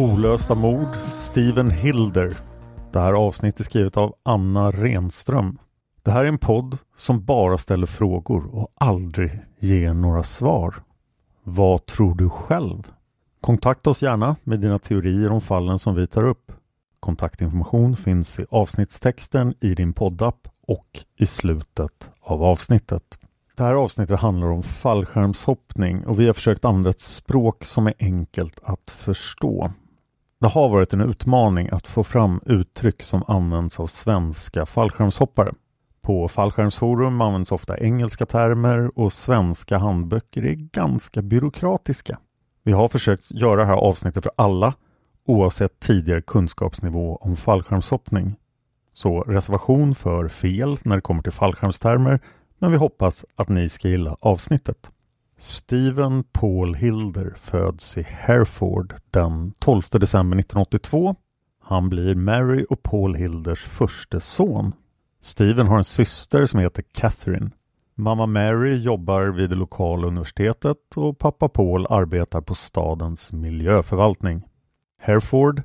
Olösta mord, Steven Hilder. Det här avsnittet är skrivet av Anna Renström. Det här är en podd som bara ställer frågor och aldrig ger några svar. Vad tror du själv? Kontakta oss gärna med dina teorier om fallen som vi tar upp. Kontaktinformation finns i avsnittstexten i din poddapp och i slutet av avsnittet. Det här avsnittet handlar om fallskärmshoppning och vi har försökt använda ett språk som är enkelt att förstå. Det har varit en utmaning att få fram uttryck som används av svenska fallskärmshoppare. På fallskärmsforum används ofta engelska termer och svenska handböcker är ganska byråkratiska. Vi har försökt göra det här avsnittet för alla oavsett tidigare kunskapsnivå om fallskärmshoppning. Så reservation för fel när det kommer till fallskärmstermer men vi hoppas att ni ska gilla avsnittet. Steven Paul Hilder föds i Hereford den 12 december 1982. Han blir Mary och Paul Hilders första son. Steven har en syster som heter Catherine. Mamma Mary jobbar vid det lokala universitetet och pappa Paul arbetar på stadens miljöförvaltning. Hereford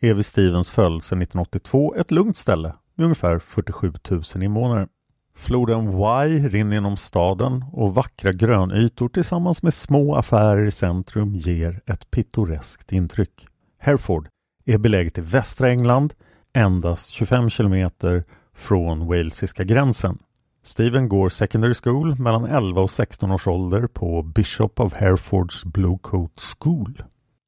är vid Stevens födelse 1982 ett lugnt ställe med ungefär 47 000 invånare. Floden Wye rinner genom staden och vackra grönytor tillsammans med små affärer i centrum ger ett pittoreskt intryck. Hereford är beläget i västra England, endast 25 kilometer från walesiska gränsen. Steven går secondary school mellan 11 och 16 års ålder på Bishop of Herefords Blue Coat School.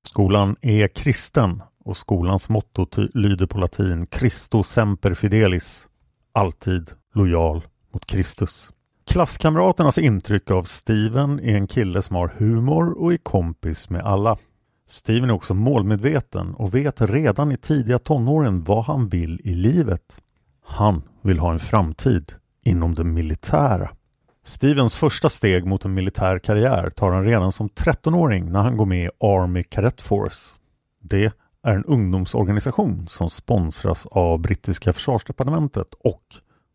Skolan är kristen och skolans motto lyder på latin Christo semper fidelis, alltid lojal mot Kristus. Klasskamraternas intryck av Steven är en kille som har humor och är kompis med alla. Steven är också målmedveten och vet redan i tidiga tonåren vad han vill i livet. Han vill ha en framtid inom det militära. Stevens första steg mot en militär karriär tar han redan som 13-åring när han går med i Army Cadet Force. Det är en ungdomsorganisation som sponsras av brittiska försvarsdepartementet och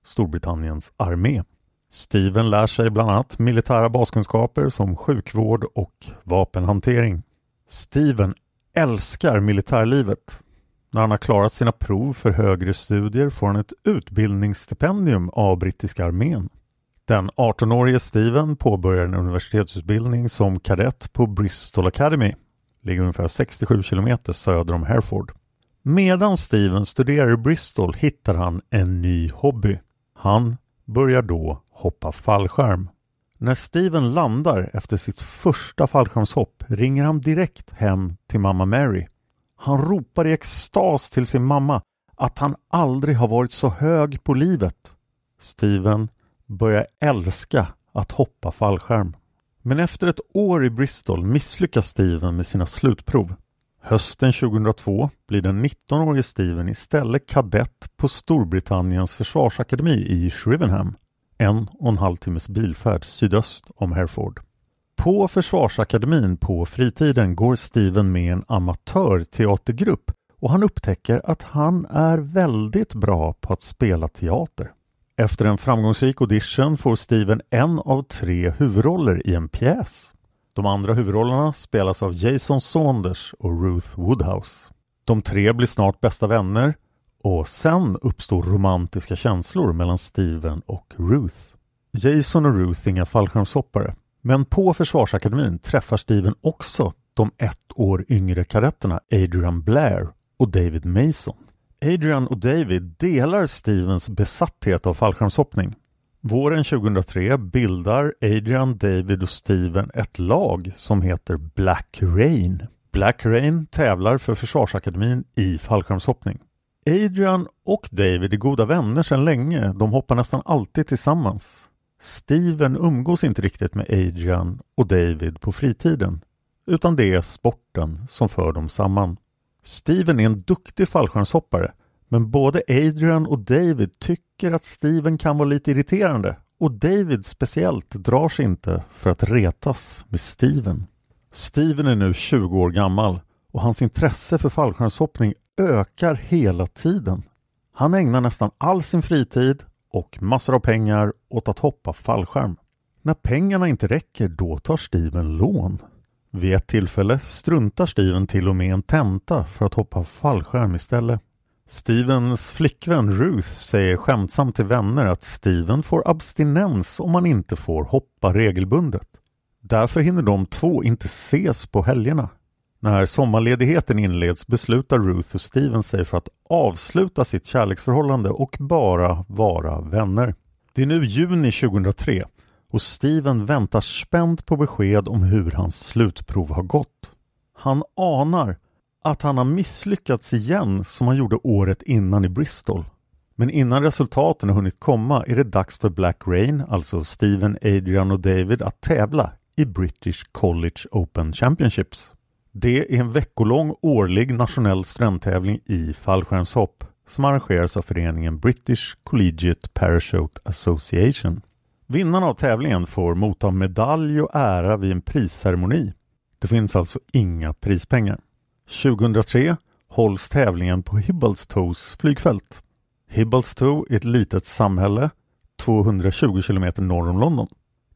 Storbritanniens armé. Steven lär sig bland annat militära baskunskaper som sjukvård och vapenhantering. Steven älskar militärlivet. När han har klarat sina prov för högre studier får han ett utbildningsstipendium av brittiska armén. Den 18-årige Steven påbörjar en universitetsutbildning som kadett på Bristol Academy. Ligger ungefär 67 kilometer söder om Hereford. Medan Steven studerar i Bristol hittar han en ny hobby. Han börjar då hoppa fallskärm. När Steven landar efter sitt första fallskärmshopp ringer han direkt hem till mamma Mary. Han ropar i extas till sin mamma att han aldrig har varit så hög på livet. Steven börjar älska att hoppa fallskärm. Men efter ett år i Bristol misslyckas Steven med sina slutprov. Hösten 2002 blir den 19-årige Steven istället kadett på Storbritanniens försvarsakademi i Shrivenham, en och en halv timmes bilfärd sydöst om Hereford. På Försvarsakademin på fritiden går Steven med i en amatörteatergrupp och han upptäcker att han är väldigt bra på att spela teater. Efter en framgångsrik audition får Steven en av tre huvudroller i en pjäs. De andra huvudrollerna spelas av Jason Saunders och Ruth Woodhouse. De tre blir snart bästa vänner och sen uppstår romantiska känslor mellan Steven och Ruth. Jason och Ruth är inga fallskärmshoppare, men på Försvarsakademin träffar Steven också de ett år yngre kadetterna Adrian Blair och David Mason. Adrian och David delar Stevens besatthet av fallskärmshoppning. Våren 2003 bildar Adrian, David och Steven ett lag som heter Black Rain. Black Rain tävlar för Försvarsakademin i fallskärmshoppning. Adrian och David är goda vänner sedan länge. De hoppar nästan alltid tillsammans. Steven umgås inte riktigt med Adrian och David på fritiden utan det är sporten som för dem samman. Steven är en duktig fallskärmshoppare men både Adrian och David tycker att Steven kan vara lite irriterande och David speciellt drar sig inte för att retas med Steven. Steven är nu 20 år gammal och hans intresse för fallskärmshoppning ökar hela tiden. Han ägnar nästan all sin fritid och massor av pengar åt att hoppa fallskärm. När pengarna inte räcker då tar Steven lån. Vid ett tillfälle struntar Steven till och med en tenta för att hoppa fallskärm istället. Stevens flickvän Ruth säger skämtsamt till vänner att Steven får abstinens om man inte får hoppa regelbundet. Därför hinner de två inte ses på helgerna. När sommarledigheten inleds beslutar Ruth och Steven sig för att avsluta sitt kärleksförhållande och bara vara vänner. Det är nu juni 2003 och Steven väntar spänt på besked om hur hans slutprov har gått. Han anar att han har misslyckats igen som han gjorde året innan i Bristol. Men innan resultaten har hunnit komma är det dags för Black Rain, alltså Steven, Adrian och David att tävla i British College Open Championships. Det är en veckolång årlig nationell studenttävling i fallskärmshopp som arrangeras av föreningen British Collegiate Parachute Association. Vinnarna av tävlingen får motta medalj och ära vid en prisceremoni. Det finns alltså inga prispengar. 2003 hålls tävlingen på Hibblestowes flygfält. Hibblestow är ett litet samhälle 220 kilometer norr om London.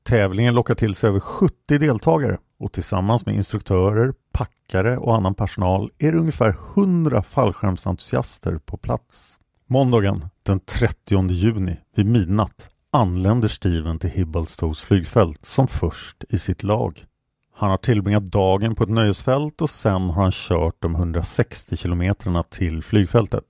Tävlingen lockar till sig över 70 deltagare och tillsammans med instruktörer, packare och annan personal är det ungefär 100 fallskärmsentusiaster på plats. Måndagen den 30 juni vid midnatt anländer Steven till Hibblestowes flygfält som först i sitt lag. Han har tillbringat dagen på ett nöjesfält och sen har han kört de 160 kilometrarna till flygfältet.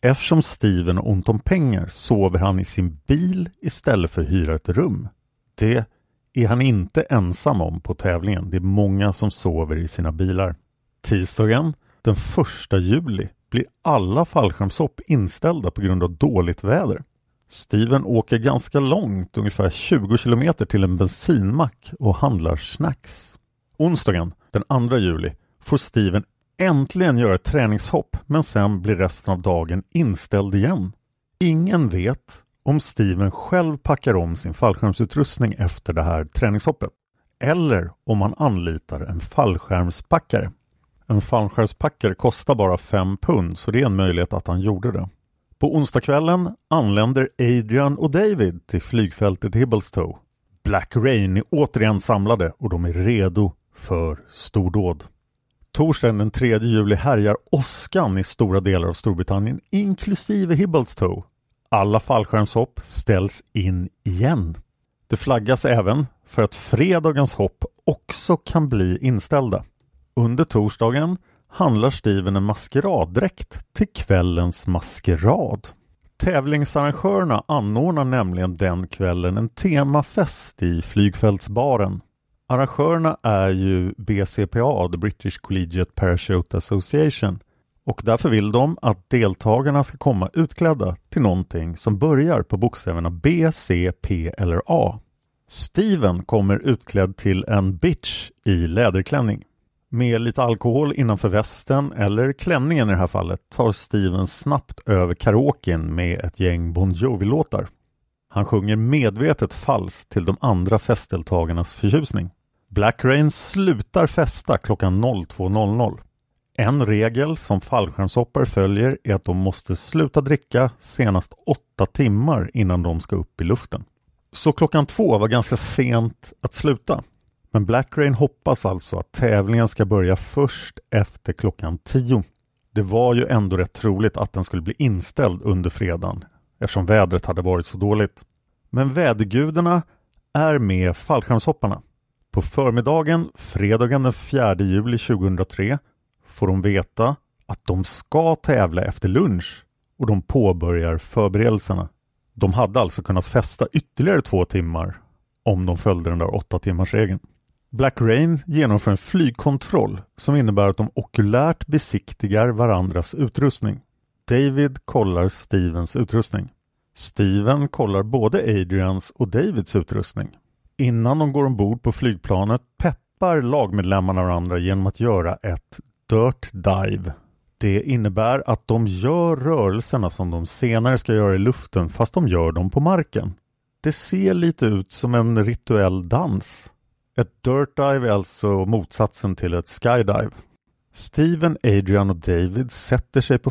Eftersom Steven har ont om pengar sover han i sin bil istället för att hyra ett rum. Det är han inte ensam om på tävlingen. Det är många som sover i sina bilar. Tisdagen den 1 juli blir alla fallskärmshopp inställda på grund av dåligt väder. Steven åker ganska långt, ungefär 20 kilometer till en bensinmack och handlar snacks. Onsdagen den 2 juli får Steven äntligen göra ett träningshopp men sen blir resten av dagen inställd igen. Ingen vet om Steven själv packar om sin fallskärmsutrustning efter det här träningshoppet eller om han anlitar en fallskärmspackare. En fallskärmspackare kostar bara 5 pund så det är en möjlighet att han gjorde det. På onsdagskvällen anländer Adrian och David till flygfältet Hibblestow. Black Rain är återigen samlade och de är redo för stordåd. Torsdagen den 3 juli härjar åskan i stora delar av Storbritannien inklusive Hibblestow. Alla fallskärmshopp ställs in igen. Det flaggas även för att fredagens hopp också kan bli inställda. Under torsdagen handlar Steven en maskeraddräkt till kvällens maskerad. Tävlingsarrangörerna anordnar nämligen den kvällen en temafest i flygfältsbaren. Arrangörerna är ju BCPA, The British Collegiate Parachute Association och därför vill de att deltagarna ska komma utklädda till någonting som börjar på bokstäverna B, C, P eller A. Steven kommer utklädd till en bitch i läderklänning. Med lite alkohol innanför västen, eller klänningen i det här fallet, tar Steven snabbt över karaoken med ett gäng Bon Jovi-låtar. Han sjunger medvetet falskt till de andra festdeltagarnas förtjusning. Black Rain slutar festa klockan 02.00. En regel som fallskärmshoppare följer är att de måste sluta dricka senast åtta timmar innan de ska upp i luften. Så klockan två var ganska sent att sluta. Men Black Rain hoppas alltså att tävlingen ska börja först efter klockan tio. Det var ju ändå rätt troligt att den skulle bli inställd under fredagen eftersom vädret hade varit så dåligt. Men vädergudarna är med fallskärmshopparna. På förmiddagen fredagen den 4 juli 2003 får de veta att de ska tävla efter lunch och de påbörjar förberedelserna. De hade alltså kunnat festa ytterligare två timmar om de följde den där åtta timmars regeln. Black Rain genomför en flygkontroll som innebär att de okulärt besiktigar varandras utrustning. David kollar Stevens utrustning. Steven kollar både Adrians och Davids utrustning. Innan de går ombord på flygplanet peppar lagmedlemmarna varandra genom att göra ett Dirt Dive. Det innebär att de gör rörelserna som de senare ska göra i luften fast de gör dem på marken. Det ser lite ut som en rituell dans. Ett Dirt Dive är alltså motsatsen till ett Skydive. Steven, Adrian och David sätter sig på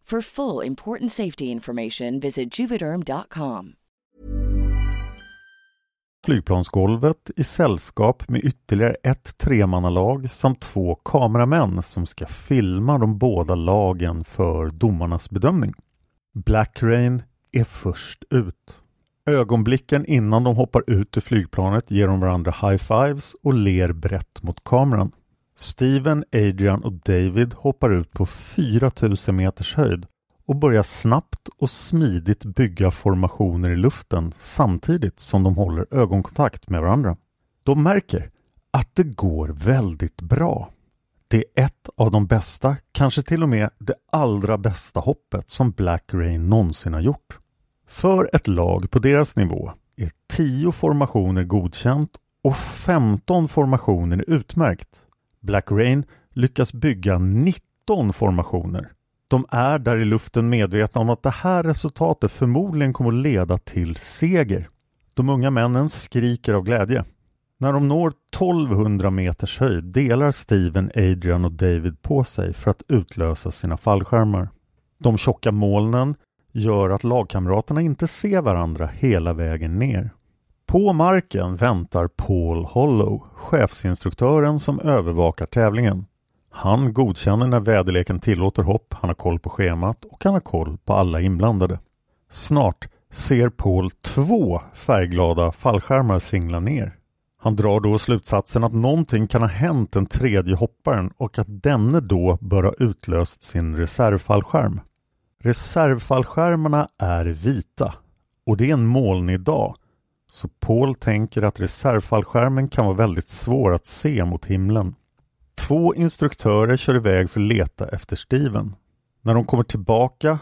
For full important safety information, visit juvederm.com. flygplansgolvet i sällskap med ytterligare ett tremannalag samt två kameramän som ska filma de båda lagen för domarnas bedömning. Black Rain är först ut. Ögonblicken innan de hoppar ut ur flygplanet ger de varandra high-fives och ler brett mot kameran. Steven, Adrian och David hoppar ut på 4000 meters höjd och börjar snabbt och smidigt bygga formationer i luften samtidigt som de håller ögonkontakt med varandra. De märker att det går väldigt bra. Det är ett av de bästa, kanske till och med det allra bästa hoppet som Black Rain någonsin har gjort. För ett lag på deras nivå är 10 formationer godkänt och 15 formationer utmärkt. Black Rain lyckas bygga 19 formationer De är där i luften medvetna om att det här resultatet förmodligen kommer att leda till seger. De unga männen skriker av glädje. När de når 1200 meters höjd delar Steven, Adrian och David på sig för att utlösa sina fallskärmar. De tjocka molnen gör att lagkamraterna inte ser varandra hela vägen ner. På marken väntar Paul Hollow, chefsinstruktören som övervakar tävlingen. Han godkänner när väderleken tillåter hopp, han har koll på schemat och han har koll på alla inblandade. Snart ser Paul två färgglada fallskärmar singla ner. Han drar då slutsatsen att någonting kan ha hänt den tredje hopparen och att denne då bör ha utlöst sin reservfallskärm. Reservfallskärmarna är vita och det är en molnig dag så Paul tänker att reservfallskärmen kan vara väldigt svår att se mot himlen. Två instruktörer kör iväg för att leta efter Steven. När de kommer tillbaka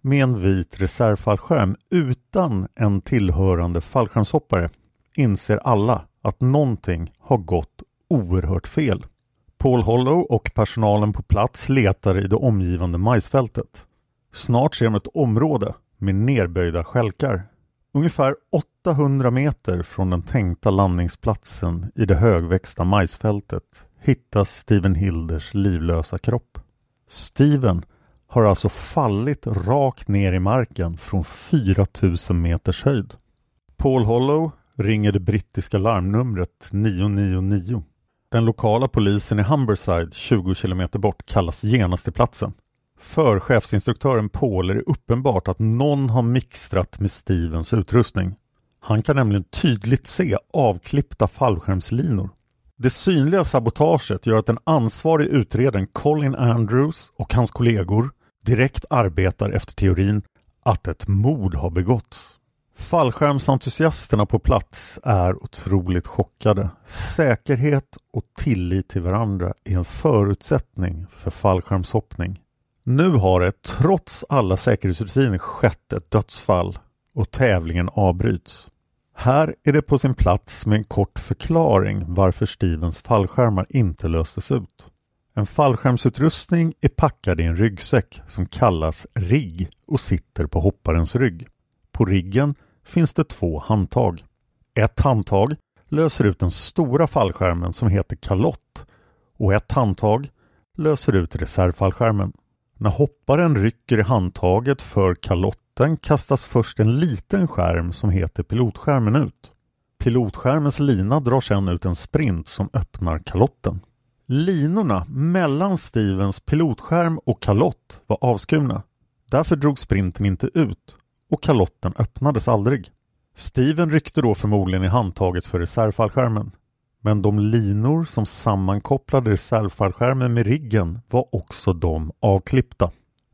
med en vit reservfallskärm utan en tillhörande fallskärmshoppare inser alla att någonting har gått oerhört fel. Paul Hollow och personalen på plats letar i det omgivande majsfältet. Snart ser de ett område med nerböjda skälkar. Ungefär 800 meter från den tänkta landningsplatsen i det högväxta majsfältet hittas Steven Hilders livlösa kropp. Steven har alltså fallit rakt ner i marken från 4000 meters höjd. Paul Hollow ringer det brittiska larmnumret 999. Den lokala polisen i Humberside 20 kilometer bort kallas genast till platsen. För chefsinstruktören Paul är det uppenbart att någon har mixtrat med Stevens utrustning. Han kan nämligen tydligt se avklippta fallskärmslinor. Det synliga sabotaget gör att den ansvarige utredaren Colin Andrews och hans kollegor direkt arbetar efter teorin att ett mord har begåtts. Fallskärmsentusiasterna på plats är otroligt chockade. Säkerhet och tillit till varandra är en förutsättning för fallskärmshoppning. Nu har det trots alla säkerhetsrutiner skett ett dödsfall och tävlingen avbryts. Här är det på sin plats med en kort förklaring varför Stevens fallskärmar inte löstes ut. En fallskärmsutrustning är packad i en ryggsäck som kallas rigg och sitter på hopparens rygg. På riggen finns det två handtag. Ett handtag löser ut den stora fallskärmen som heter kalott och ett handtag löser ut reservfallskärmen. När hopparen rycker i handtaget för kalotten kastas först en liten skärm som heter pilotskärmen ut. Pilotskärmens lina drar sedan ut en sprint som öppnar kalotten. Linorna mellan Stevens pilotskärm och kalott var avskurna. Därför drog sprinten inte ut och kalotten öppnades aldrig. Steven ryckte då förmodligen i handtaget för reservfallskärmen. Men de linor som sammankopplade reservfallskärmen med riggen var också de avklippta.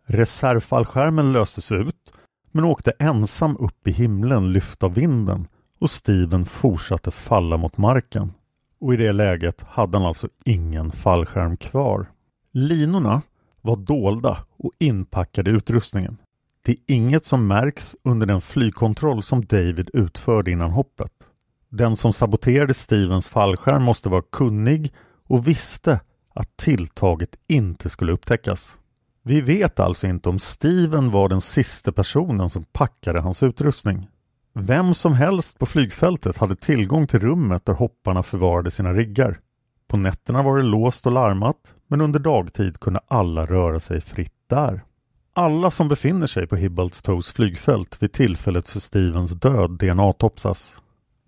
Reservfallskärmen löstes ut men åkte ensam upp i himlen lyft av vinden och Steven fortsatte falla mot marken. Och i det läget hade han alltså ingen fallskärm kvar. Linorna var dolda och inpackade i utrustningen. Det är inget som märks under den flygkontroll som David utförde innan hoppet. Den som saboterade Stevens fallskärm måste vara kunnig och visste att tilltaget inte skulle upptäckas. Vi vet alltså inte om Steven var den sista personen som packade hans utrustning. Vem som helst på flygfältet hade tillgång till rummet där hopparna förvarade sina riggar. På nätterna var det låst och larmat men under dagtid kunde alla röra sig fritt där. Alla som befinner sig på Hibbalstows flygfält vid tillfället för Stevens död DNA-topsas.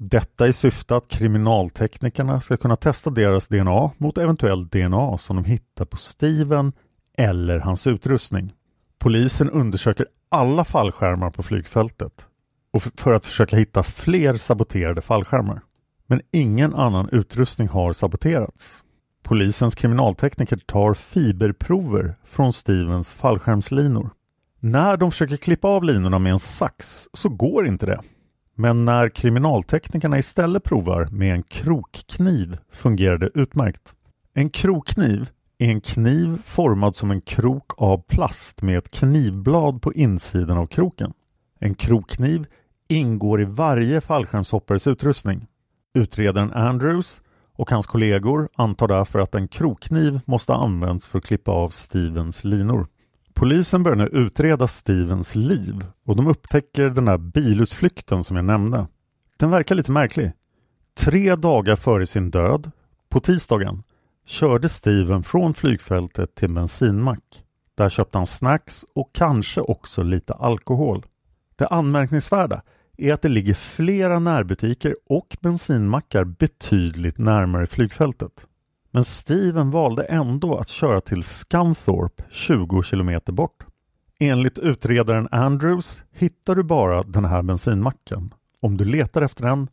Detta i syfte att kriminalteknikerna ska kunna testa deras DNA mot eventuellt DNA som de hittar på Steven eller hans utrustning. Polisen undersöker alla fallskärmar på flygfältet och för att försöka hitta fler saboterade fallskärmar. Men ingen annan utrustning har saboterats. Polisens kriminaltekniker tar fiberprover från Stevens fallskärmslinor. När de försöker klippa av linorna med en sax så går inte det. Men när kriminalteknikerna istället provar med en krokkniv fungerar det utmärkt. En krokkniv är en kniv formad som en krok av plast med ett knivblad på insidan av kroken. En krokkniv ingår i varje fallskärmshoppares utrustning. Utredaren Andrews och hans kollegor antar därför att en krokkniv måste ha använts för att klippa av Stevens linor. Polisen börjar nu utreda Stevens liv och de upptäcker den där bilutflykten som jag nämnde. Den verkar lite märklig. Tre dagar före sin död, på tisdagen, körde Steven från flygfältet till bensinmack. Där köpte han snacks och kanske också lite alkohol. Det anmärkningsvärda är att det ligger flera närbutiker och bensinmackar betydligt närmare flygfältet. Men Steven valde ändå att köra till Scunthorpe 20 kilometer bort. Enligt utredaren Andrews hittar du bara den här bensinmacken om du letar efter den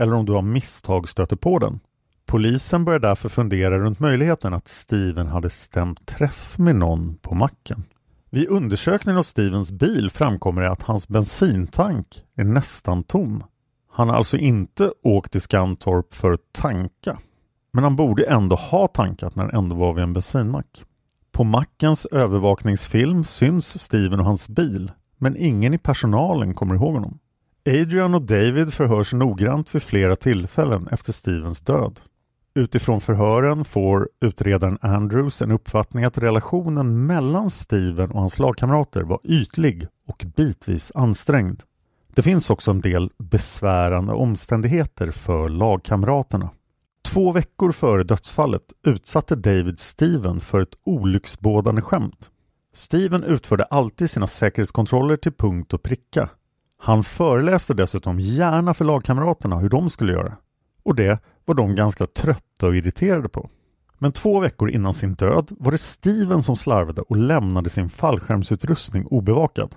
eller om du av misstag stöter på den. Polisen börjar därför fundera runt möjligheten att Steven hade stämt träff med någon på macken. Vid undersökningen av Stevens bil framkommer det att hans bensintank är nästan tom. Han har alltså inte åkt till Scantorp för att tanka. Men han borde ändå ha tankat när han ändå var vid en bensinmack. På mackens övervakningsfilm syns Steven och hans bil, men ingen i personalen kommer ihåg honom. Adrian och David förhörs noggrant vid flera tillfällen efter Stevens död. Utifrån förhören får utredaren Andrews en uppfattning att relationen mellan Steven och hans lagkamrater var ytlig och bitvis ansträngd. Det finns också en del besvärande omständigheter för lagkamraterna. Två veckor före dödsfallet utsatte David Steven för ett olycksbådande skämt. Steven utförde alltid sina säkerhetskontroller till punkt och pricka. Han föreläste dessutom gärna för lagkamraterna hur de skulle göra. Och det var de ganska trötta och irriterade på. Men två veckor innan sin död var det Steven som slarvade och lämnade sin fallskärmsutrustning obevakad.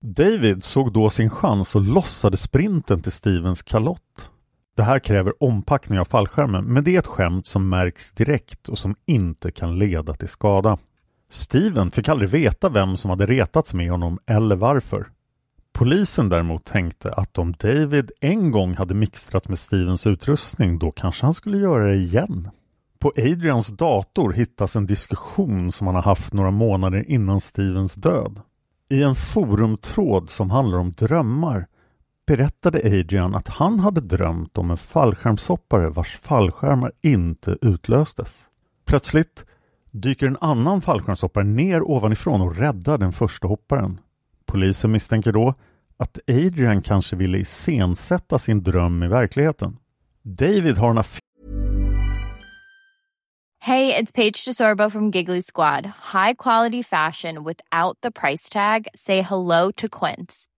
David såg då sin chans och lossade sprinten till Stevens kalott. Det här kräver ompackning av fallskärmen men det är ett skämt som märks direkt och som inte kan leda till skada. Steven fick aldrig veta vem som hade retats med honom eller varför. Polisen däremot tänkte att om David en gång hade mixtrat med Stevens utrustning då kanske han skulle göra det igen. På Adrians dator hittas en diskussion som han har haft några månader innan Stevens död. I en forumtråd som handlar om drömmar berättade Adrian att han hade drömt om en fallskärmshoppare vars fallskärmar inte utlöstes. Plötsligt dyker en annan fallskärmshoppare ner ovanifrån och räddar den första hopparen. Polisen misstänker då att Adrian kanske ville iscensätta sin dröm i verkligheten. David har en affär det är Paige DeSorbo från Giggly Squad. High quality fashion without the price tag. Say hello to Quince.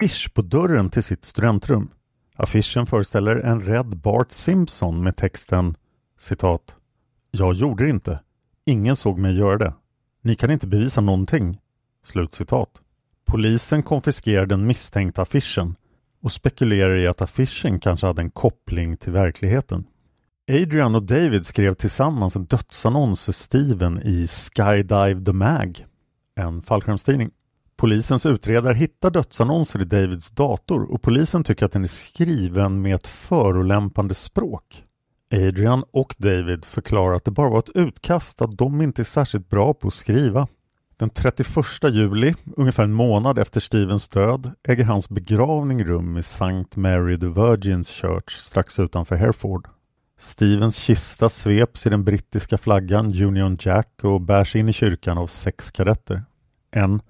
Affisch på dörren till sitt studentrum. Affischen föreställer en rädd Bart Simpson med texten citat ”Jag gjorde det inte. Ingen såg mig göra det. Ni kan inte bevisa någonting.” Slutcitat. Polisen konfiskerar den misstänkta affischen och spekulerar i att affischen kanske hade en koppling till verkligheten. Adrian och David skrev tillsammans en dödsannons för Steven i Skydive the Mag, en fallskärmstidning. Polisens utredare hittar dödsannonser i Davids dator och polisen tycker att den är skriven med ett förolämpande språk. Adrian och David förklarar att det bara var ett utkast att de inte är särskilt bra på att skriva. Den 31 juli, ungefär en månad efter Stevens död, äger hans begravning rum i St. Mary the Virgins Church strax utanför Hereford. Stevens kista sveps i den brittiska flaggan Union Jack och bärs in i kyrkan av sex kadetter. En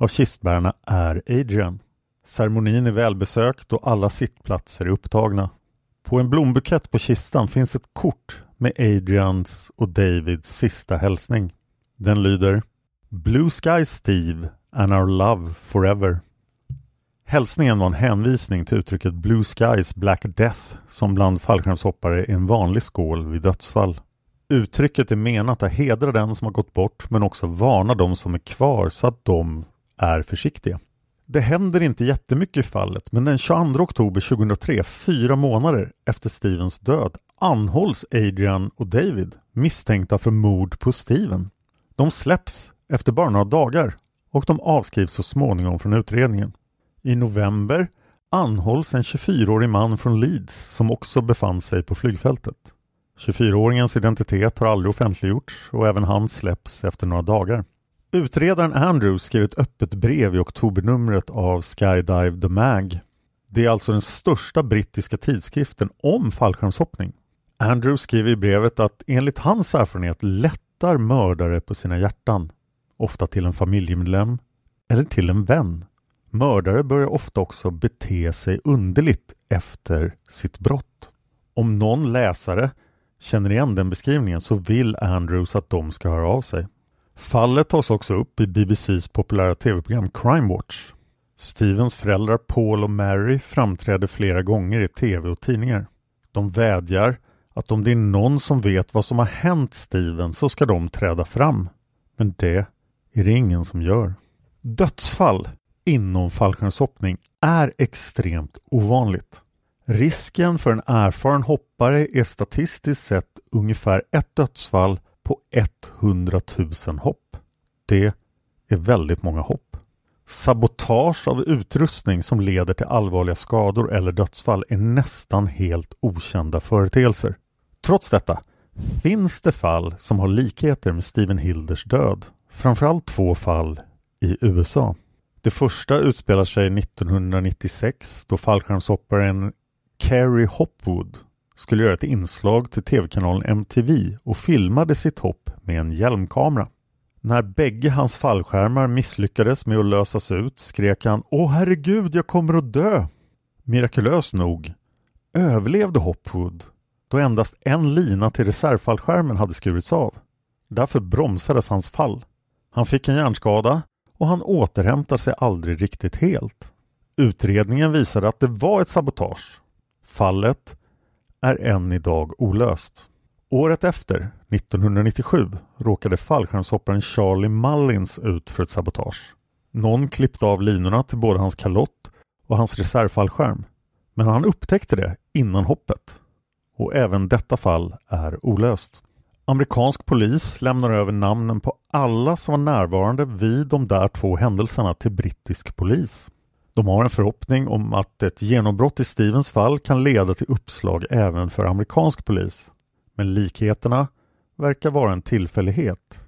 av kistbärarna är Adrian. Ceremonin är välbesökt och alla sittplatser är upptagna. På en blombukett på kistan finns ett kort med Adrians och Davids sista hälsning. Den lyder Blue Sky Steve and our love forever. Hälsningen var en hänvisning till uttrycket Blue Skies Black Death som bland fallskärmshoppare är en vanlig skål vid dödsfall. Uttrycket är menat att hedra den som har gått bort men också varna de som är kvar så att de är försiktiga. Det händer inte jättemycket i fallet men den 22 oktober 2003, fyra månader efter Stevens död, anhålls Adrian och David misstänkta för mord på Steven. De släpps efter bara några dagar och de avskrivs så småningom från utredningen. I november anhålls en 24-årig man från Leeds som också befann sig på flygfältet. 24-åringens identitet har aldrig offentliggjorts och även han släpps efter några dagar. Utredaren Andrews skrev ett öppet brev i oktobernumret av Skydive the Mag. Det är alltså den största brittiska tidskriften om fallskärmshoppning. Andrews skriver i brevet att enligt hans erfarenhet lättar mördare på sina hjärtan, ofta till en familjemedlem eller till en vän. Mördare börjar ofta också bete sig underligt efter sitt brott. Om någon läsare känner igen den beskrivningen så vill Andrews att de ska höra av sig. Fallet tas också upp i BBCs populära tv-program Crime Watch. Stevens föräldrar Paul och Mary framträder flera gånger i tv och tidningar. De vädjar att om det är någon som vet vad som har hänt Steven så ska de träda fram. Men det är det ingen som gör. Dödsfall inom fallskärmshoppning är extremt ovanligt. Risken för en erfaren hoppare är statistiskt sett ungefär ett dödsfall på 100 000 hopp. Det är väldigt många hopp. Sabotage av utrustning som leder till allvarliga skador eller dödsfall är nästan helt okända företeelser. Trots detta finns det fall som har likheter med Steven Hilders död. Framförallt två fall i USA. Det första utspelar sig 1996 då fallskärmshopparen Carrie Hopwood skulle göra ett inslag till tv-kanalen MTV och filmade sitt hopp med en hjälmkamera. När bägge hans fallskärmar misslyckades med att lösas ut skrek han Åh herregud, jag kommer att dö! Mirakulöst nog överlevde Hopwood då endast en lina till reservfallskärmen hade skurits av. Därför bromsades hans fall. Han fick en hjärnskada och han återhämtar sig aldrig riktigt helt. Utredningen visade att det var ett sabotage. Fallet är än idag olöst. Året efter, 1997, råkade fallskärmshopparen Charlie Mullins ut för ett sabotage. Någon klippte av linorna till både hans kalott och hans reservfallskärm. Men han upptäckte det innan hoppet. Och även detta fall är olöst. Amerikansk polis lämnar över namnen på alla som var närvarande vid de där två händelserna till brittisk polis. De har en förhoppning om att ett genombrott i Stevens fall kan leda till uppslag även för amerikansk polis. Men likheterna verkar vara en tillfällighet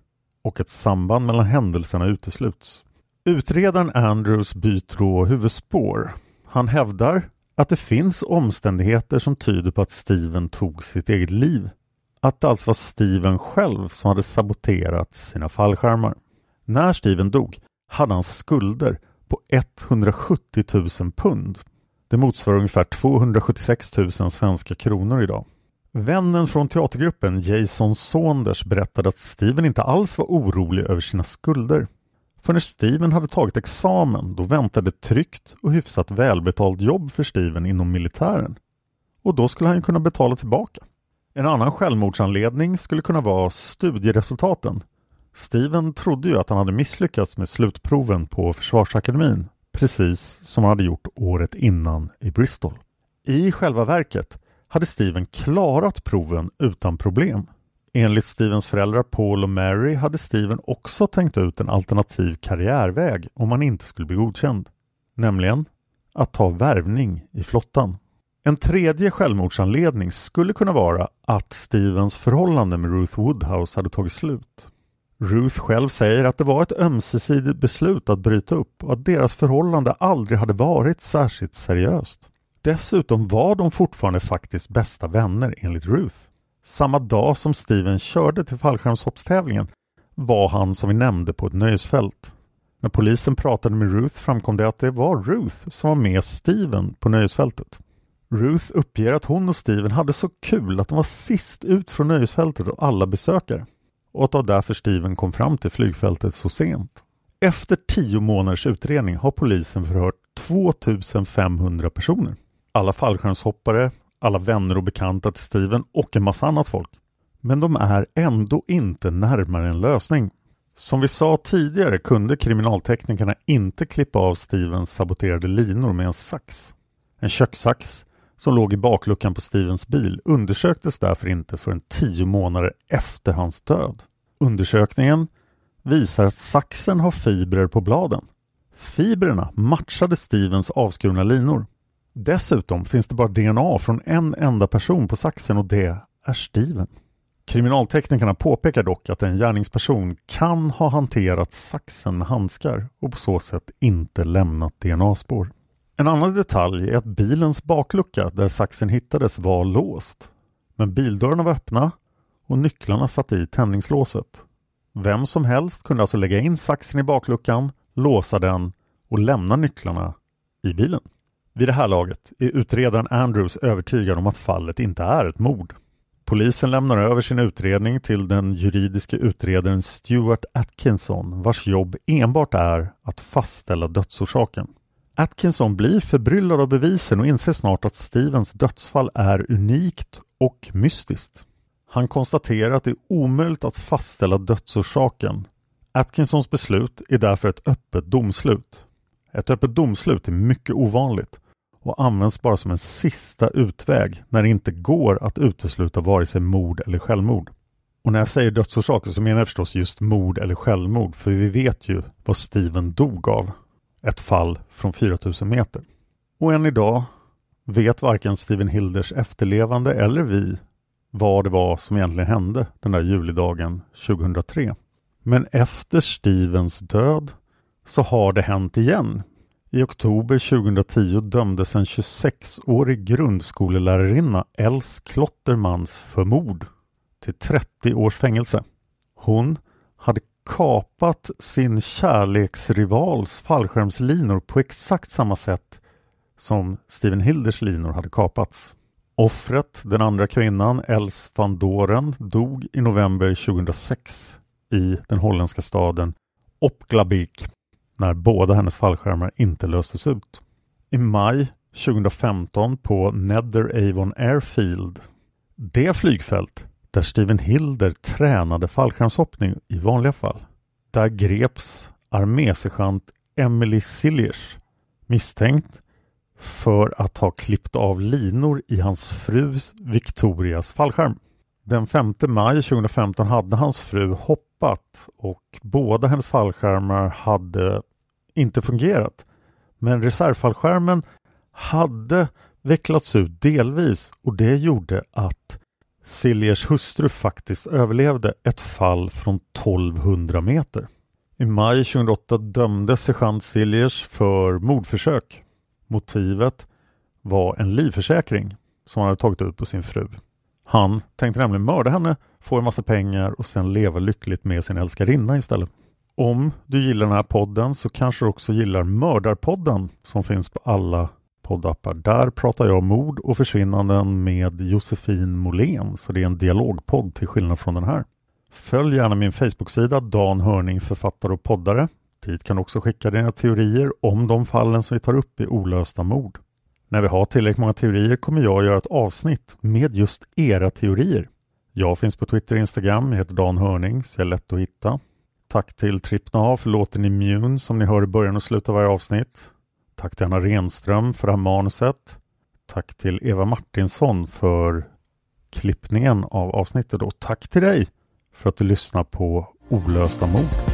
och ett samband mellan händelserna utesluts. Utredaren Andrews byter då huvudspår. Han hävdar att det finns omständigheter som tyder på att Steven tog sitt eget liv. Att det alltså var Steven själv som hade saboterat sina fallskärmar. När Steven dog hade han skulder på 170 000 pund. Det motsvarar ungefär 276 000 svenska kronor idag. Vännen från teatergruppen Jason Saunders berättade att Steven inte alls var orolig över sina skulder. För när Steven hade tagit examen då väntade ett tryggt och hyfsat välbetalt jobb för Steven inom militären. Och då skulle han kunna betala tillbaka. En annan självmordsanledning skulle kunna vara studieresultaten. Steven trodde ju att han hade misslyckats med slutproven på Försvarsakademin, precis som han hade gjort året innan i Bristol. I själva verket hade Steven klarat proven utan problem. Enligt Stevens föräldrar Paul och Mary hade Steven också tänkt ut en alternativ karriärväg om han inte skulle bli godkänd. Nämligen att ta värvning i flottan. En tredje självmordsanledning skulle kunna vara att Stevens förhållande med Ruth Woodhouse hade tagit slut. Ruth själv säger att det var ett ömsesidigt beslut att bryta upp och att deras förhållande aldrig hade varit särskilt seriöst. Dessutom var de fortfarande faktiskt bästa vänner enligt Ruth. Samma dag som Steven körde till fallskärmshoppstävlingen var han som vi nämnde på ett nöjesfält. När polisen pratade med Ruth framkom det att det var Ruth som var med Steven på nöjesfältet. Ruth uppger att hon och Steven hade så kul att de var sist ut från nöjesfältet och alla besökare och att det var därför Steven kom fram till flygfältet så sent. Efter tio månaders utredning har polisen förhört 2500 personer. Alla fallskärmshoppare, alla vänner och bekanta till Steven och en massa annat folk. Men de är ändå inte närmare en lösning. Som vi sa tidigare kunde kriminalteknikerna inte klippa av Stevens saboterade linor med en sax. En kökssax som låg i bakluckan på Stevens bil undersöktes därför inte förrän tio månader efter hans död. Undersökningen visar att saxen har fibrer på bladen. Fibrerna matchade Stevens avskurna linor. Dessutom finns det bara DNA från en enda person på saxen och det är Steven. Kriminalteknikerna påpekar dock att en gärningsperson kan ha hanterat saxen med handskar och på så sätt inte lämnat DNA-spår. En annan detalj är att bilens baklucka där saxen hittades var låst. Men bildörrarna var öppna och nycklarna satt i tändningslåset. Vem som helst kunde alltså lägga in saxen i bakluckan, låsa den och lämna nycklarna i bilen. Vid det här laget är utredaren Andrews övertygad om att fallet inte är ett mord. Polisen lämnar över sin utredning till den juridiska utredaren Stuart Atkinson vars jobb enbart är att fastställa dödsorsaken. Atkinson blir förbryllad av bevisen och inser snart att Stevens dödsfall är unikt och mystiskt. Han konstaterar att det är omöjligt att fastställa dödsorsaken. Atkinsons beslut är därför ett öppet domslut. Ett öppet domslut är mycket ovanligt och används bara som en sista utväg när det inte går att utesluta vare sig mord eller självmord. Och när jag säger dödsorsaker så menar jag förstås just mord eller självmord för vi vet ju vad Steven dog av. Ett fall från 4000 meter. Och än idag vet varken Steven Hilders efterlevande eller vi vad det var som egentligen hände den där julidagen 2003. Men efter Stevens död så har det hänt igen. I oktober 2010 dömdes en 26-årig grundskolelärarinna Els Klottermans för mord till 30 års fängelse. Hon hade kapat sin kärleksrivals fallskärmslinor på exakt samma sätt som Steven Hilders linor hade kapats. Offret, den andra kvinnan, Els van Doren, dog i november 2006 i den holländska staden Opglabik när båda hennes fallskärmar inte löstes ut. I maj 2015 på Nether Avon Airfield, det flygfält där Steven Hilder tränade fallskärmshoppning i vanliga fall. Där greps armésergeant Emily Silliers misstänkt för att ha klippt av linor i hans frus Victorias fallskärm. Den 5 maj 2015 hade hans fru hoppat och båda hennes fallskärmar hade inte fungerat. Men reservfallskärmen hade vecklats ut delvis och det gjorde att Siljers hustru faktiskt överlevde ett fall från 1200 meter. I maj 2008 dömdes sergeant Siljers för mordförsök. Motivet var en livförsäkring som han hade tagit ut på sin fru. Han tänkte nämligen mörda henne, få en massa pengar och sen leva lyckligt med sin älskarinna istället. Om du gillar den här podden så kanske du också gillar Mördarpodden som finns på alla poddappar. Där pratar jag mord och försvinnanden med Josefin Molén så det är en dialogpodd till skillnad från den här. Följ gärna min Facebook-sida Dan Hörning författare och poddare. Dit kan du också skicka dina teorier om de fallen som vi tar upp i olösta mord. När vi har tillräckligt många teorier kommer jag göra ett avsnitt med just era teorier. Jag finns på Twitter och Instagram, jag heter Dan Hörning så jag är lätt att hitta. Tack till Trippna för låten Immune som ni hör i början och slutet av varje avsnitt. Tack till Anna Renström för det här manuset. Tack till Eva Martinsson för klippningen av avsnittet och tack till dig för att du lyssnar på Olösta mord.